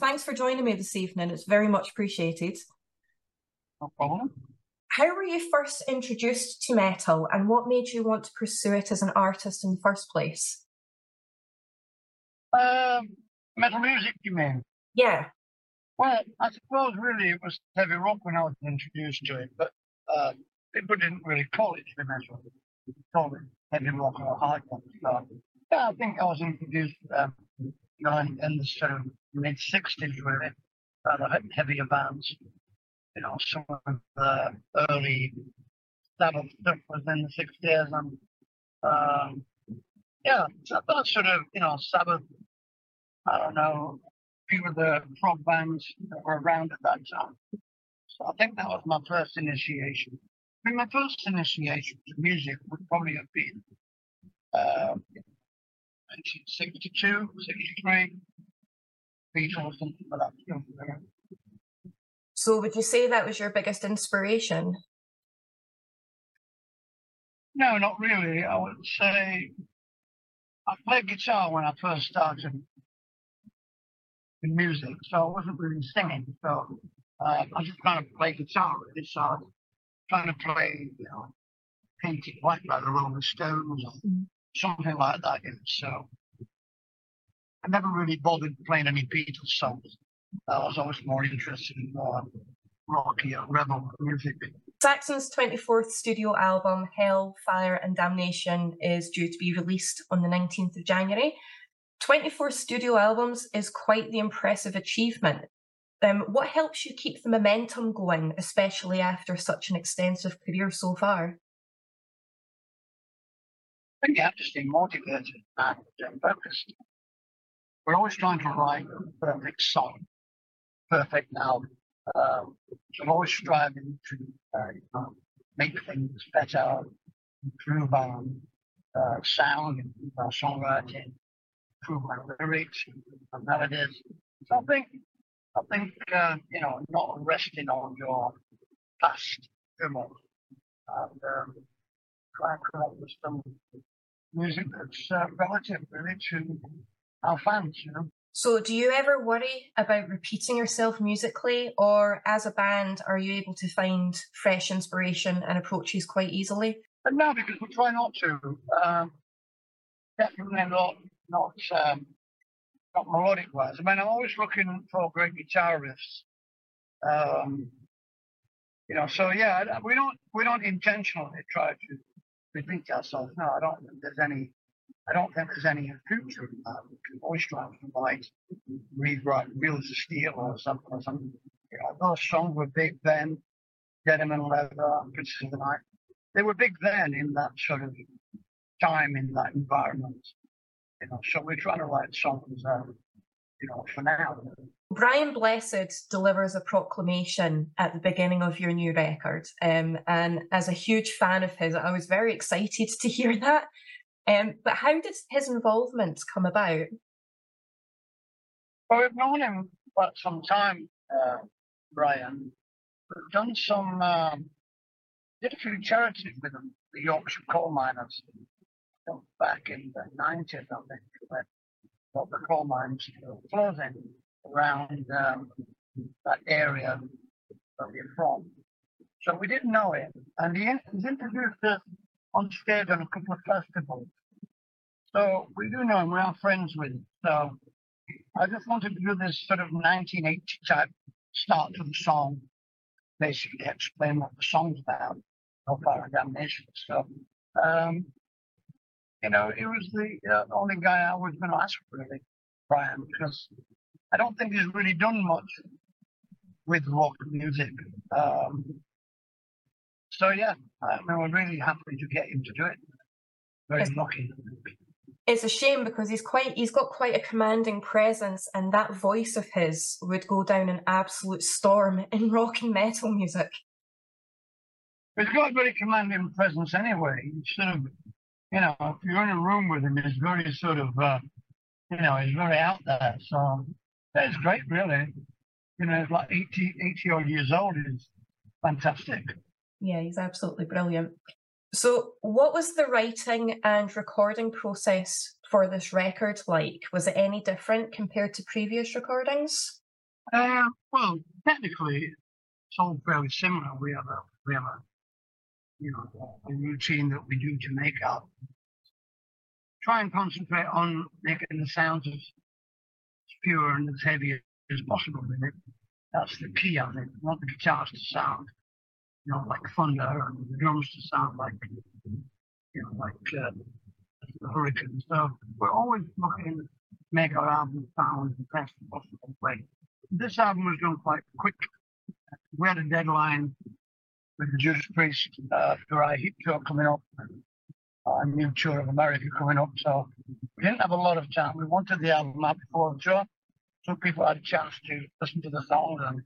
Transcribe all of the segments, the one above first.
Thanks for joining me this evening. It's very much appreciated. No problem. How were you first introduced to metal and what made you want to pursue it as an artist in the first place? Um, metal music, you mean? Yeah. Well, I suppose really it was heavy rock when I was introduced to it, but uh, people didn't really call it heavy metal. They called it heavy rock or hard rock. So, yeah, I think I was introduced um, you know, in, in the sort of mid 60s, really, by the heavier bands. You know, some of the early Sabbath stuff was in the 60s, and um, yeah, that sort of, you know, Sabbath, I don't know, few of the prog bands that were around at that time. So I think that was my first initiation. I mean, my first initiation to music would probably have been uh, 1962, 63, Beatles, something like that. So would you say that was your biggest inspiration? No, not really. I would say I played guitar when I first started in music, so I wasn't really singing. So uh, I just kind of played guitar really. So I was trying to play, you know, painted white by the Rolling Stones or mm-hmm. something like that. You know, so I never really bothered playing any Beatles songs. I was always more interested in more rocky or rebel music. Saxon's 24th studio album, Hell, Fire and Damnation, is due to be released on the 19th of January. 24 studio albums is quite the impressive achievement. Um, what helps you keep the momentum going, especially after such an extensive career so far? I think you have to stay motivated and focused. We're always trying to write perfect song, perfect album. Um, I'm always striving to uh, make things better, improve our uh, sound, improve our songwriting, improve my lyrics and melodies. So I think, I think, uh, you know, not resting on your past criminals and um, try and come up with some music that's uh, relative really to our fans, you know. So, do you ever worry about repeating yourself musically, or as a band, are you able to find fresh inspiration and approaches quite easily? No, because we try not to. Um, definitely not not um, not melodic wise. I mean, I'm always looking for great guitar riffs. Um, you know, so yeah, we don't we don't intentionally try to repeat ourselves. No, I don't think there's any. I don't think there's any future in that. We can always try to like rewrite Wheels of Steel or something or something. You know, those songs were big then. Denim and Leather, Princess of the Night. They were big then in that sort of time in that environment. You know, so we're trying to write songs, um, you know, for now. Brian Blessed delivers a proclamation at the beginning of your new record. Um, and as a huge fan of his, I was very excited to hear that. Um, but how did his involvement come about? Well, we've known him for some time, uh, Brian. We've done some, um, did a few charities with him, the Yorkshire Coal Miners back in the 90s, I think, when the coal mines were closing around um, that area where we're from. So we didn't know him. And he was introduced us on stage on a couple of festivals. So we do know him, we are friends with him. So I just wanted to do this sort of 1980 type start to the song, basically explain what the song's about, no fire damnation. So um, you know, he was the uh, only guy I was going to ask for really, Brian, because I don't think he's really done much with rock music. Um, so yeah, I mean, we're really happy to get him to do it. Very lucky. It's a shame because he's quite he's got quite a commanding presence, and that voice of his would go down an absolute storm in rock and metal music. He's got a very commanding presence anyway. He's sort of you know, if you're in a room with him, he's very sort of, uh, you know, he's very out there. So that's great, really. You know, he's like 80, 80 odd years old. He's fantastic. Yeah, he's absolutely brilliant. So, what was the writing and recording process for this record like? Was it any different compared to previous recordings? Uh, well, technically, it's all fairly similar. We have a we have a you know a routine that we do to make up. Try and concentrate on making the sounds as pure and as heavy as possible it. That's the key of it. want the guitars to sound, you know, like thunder, and the drums to sound like, you know, like uh, the hurricane. So we're always looking to make our album sound the best possible way. This album was done quite quick. We had a deadline with the Judas Priest uh, dry heat tour coming up, a new tour of America coming up. So we didn't have a lot of time. We wanted the album out before the tour, so people had a chance to listen to the songs and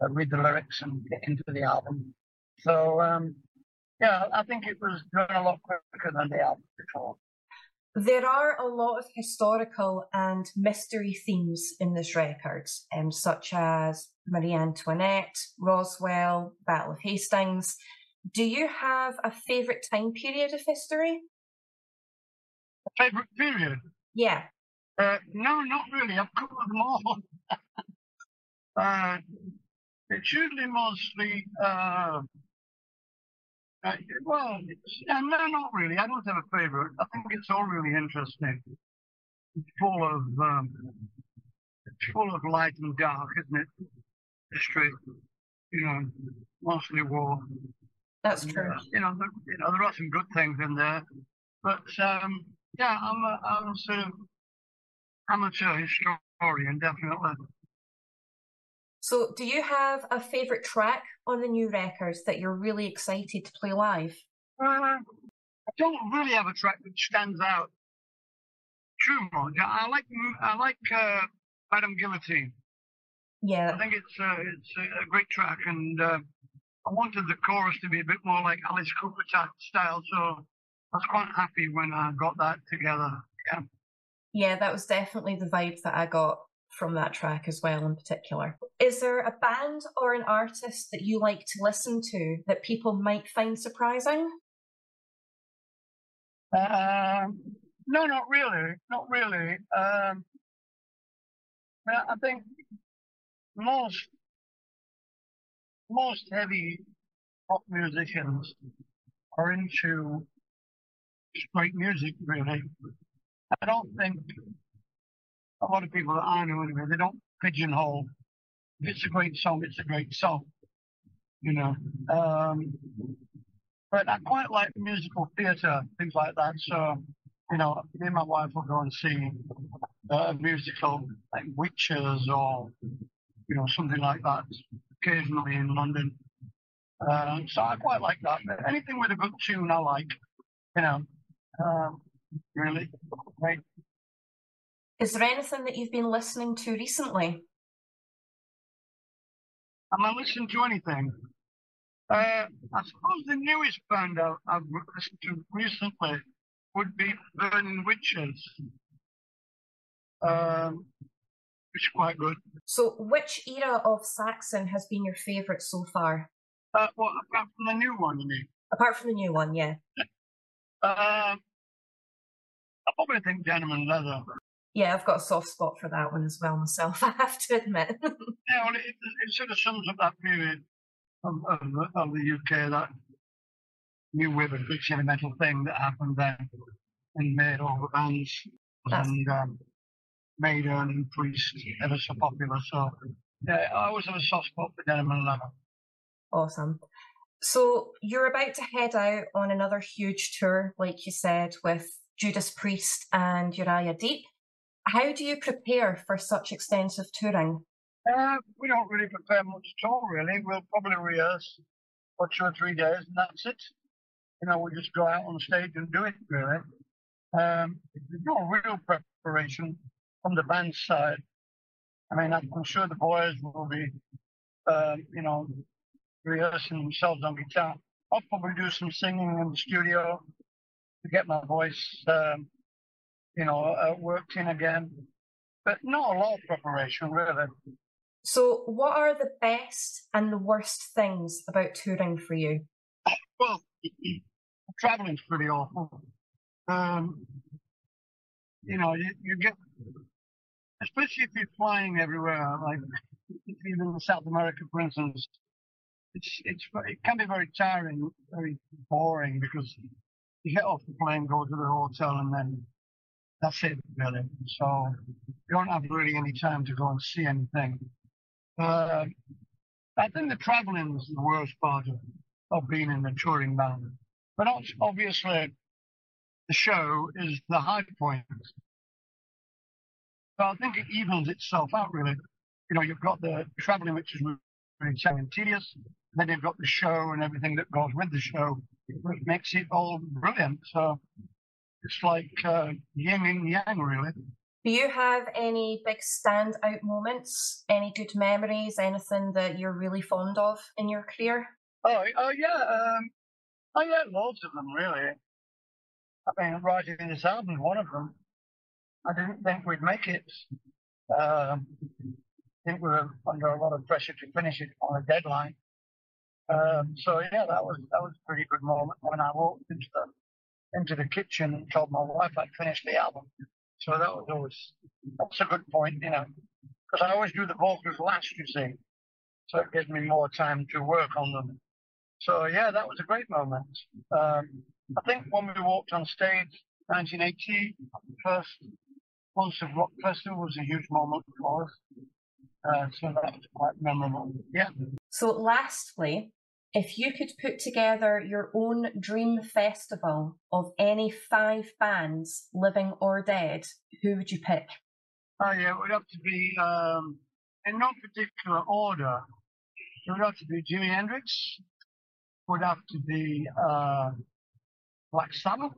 uh, read the lyrics and get into the album. So um, yeah, I think it was done a lot quicker than the album before. There are a lot of historical and mystery themes in this record, um, such as Marie Antoinette, Roswell, Battle of Hastings. Do you have a favourite time period of history? A favourite period? Yeah. Uh, no, not really. I've covered them all. uh, it's usually mostly, uh, uh, well, yeah, no, not really. I don't have a favourite. I think it's all really interesting. It's full of, um, it's full of light and dark, isn't it? History, you know, mostly war. That's true. Uh, you know, there, you know, there are some good things in there, but um, yeah, I'm a, I'm a sort of amateur historian, definitely. So, do you have a favourite track on the new records that you're really excited to play live? Uh, I don't really have a track that stands out too much. I like I like uh, Madame Guillotine. Yeah, I think it's uh, it's a great track, and uh, I wanted the chorus to be a bit more like Alice Cooper style, so I was quite happy when I got that together. Yeah. Yeah, that was definitely the vibe that I got from that track as well, in particular. Is there a band or an artist that you like to listen to that people might find surprising? Um, no, not really. Not really. Um, I think most most heavy pop musicians are into straight music, really. I don't think a lot of people that I know anyway, they don't pigeonhole. If it's a great song, it's a great song. You know. Um, but I quite like musical theatre, things like that. So, you know, me and my wife will go and see a musical like Witches or, you know, something like that occasionally in London. Uh, so I quite like that. Anything with a good tune, I like. You know, um, really, right? Is there anything that you've been listening to recently? Am I listening to anything? Uh, I suppose the newest band I've, I've listened to recently would be Burning Witches. Um, which is quite good. So, which era of Saxon has been your favourite so far? Uh, well, apart from the new one, you mean? Apart from the new one, yeah. Uh, I probably think Denim and Leather. Yeah, I've got a soft spot for that one as well myself, I have to admit. yeah, well, it, it, sort of sums up that period of, of, of the UK, that new wave of sentimental thing that happened then and made all the bands That's... and um, Maiden and Priest ever so popular. So, yeah, I always have a soft spot for Denim and Leather. Awesome. So you're about to head out on another huge tour, like you said, with Judas Priest and Uriah Heep. How do you prepare for such extensive touring? Uh, we don't really prepare much at all, really. We'll probably rehearse for two or three days, and that's it. You know, we just go out on stage and do it, really. Um, there's no real preparation from the band side. I mean, I'm sure the boys will be, um, you know, rehearsing themselves on guitar. I'll probably do some singing in the studio to get my voice, um, you know, uh, worked in again. But not a lot of preparation, really. So, what are the best and the worst things about touring for you? Well, traveling's pretty awful. Um, you know, you, you get, especially if you're flying everywhere, like even in South America, for instance, it's it's it can be very tiring, very boring because you get off the plane, go to the hotel, and then that's it really. So you don't have really any time to go and see anything. Uh, I think the traveling is the worst part of, of being in the touring band. But obviously, the show is the high point. So I think it evens itself out really. You know, you've got the traveling, which is really sad and tedious. Then you've got the show and everything that goes with the show, which makes it all brilliant. So it's like uh, yin and yang, really. Do you have any big standout moments? Any good memories? Anything that you're really fond of in your career? Oh, oh yeah. Um, oh yeah, loads of them really. I mean, writing this album, is one of them. I didn't think we'd make it. Um, I think we were under a lot of pressure to finish it on a deadline. Um, so yeah, that was that was a pretty good moment when I walked into the into the kitchen and told my wife I'd finished the album. So that was always that's a good point, you know, because I always do the vocals last, you see, so it gives me more time to work on them. So yeah, that was a great moment. Um, I think when we walked on stage, 1980, first Monster Rock Festival was a huge moment for us. Uh, so that was quite memorable. Yeah. So, lastly, if you could put together your own dream festival of any five bands, living or dead, who would you pick? Oh, yeah, it would have to be, um, in no particular order, it would have to be Jimi Hendrix, would have to be uh, Black Sabbath,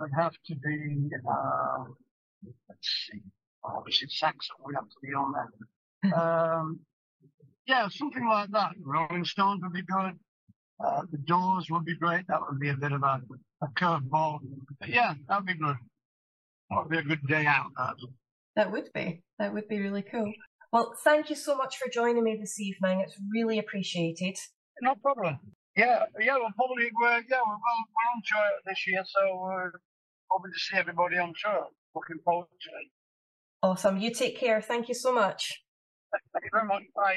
would have to be, uh, let's see, obviously Saxon would have to be on that. um, yeah, something like that. Rolling Stones would be good. Uh, the Doors would be great. That would be a bit of a, a curveball. But yeah, that would be good. That would be a good day out. That. that would be. That would be really cool. Well, thank you so much for joining me this evening. It's really appreciated. No problem. Yeah, yeah, we'll probably, we're, yeah, we're, we're on tour this year, so we're hoping to see everybody on tour. Looking forward to it. Awesome. You take care. Thank you so much. Thank you very much. Bye.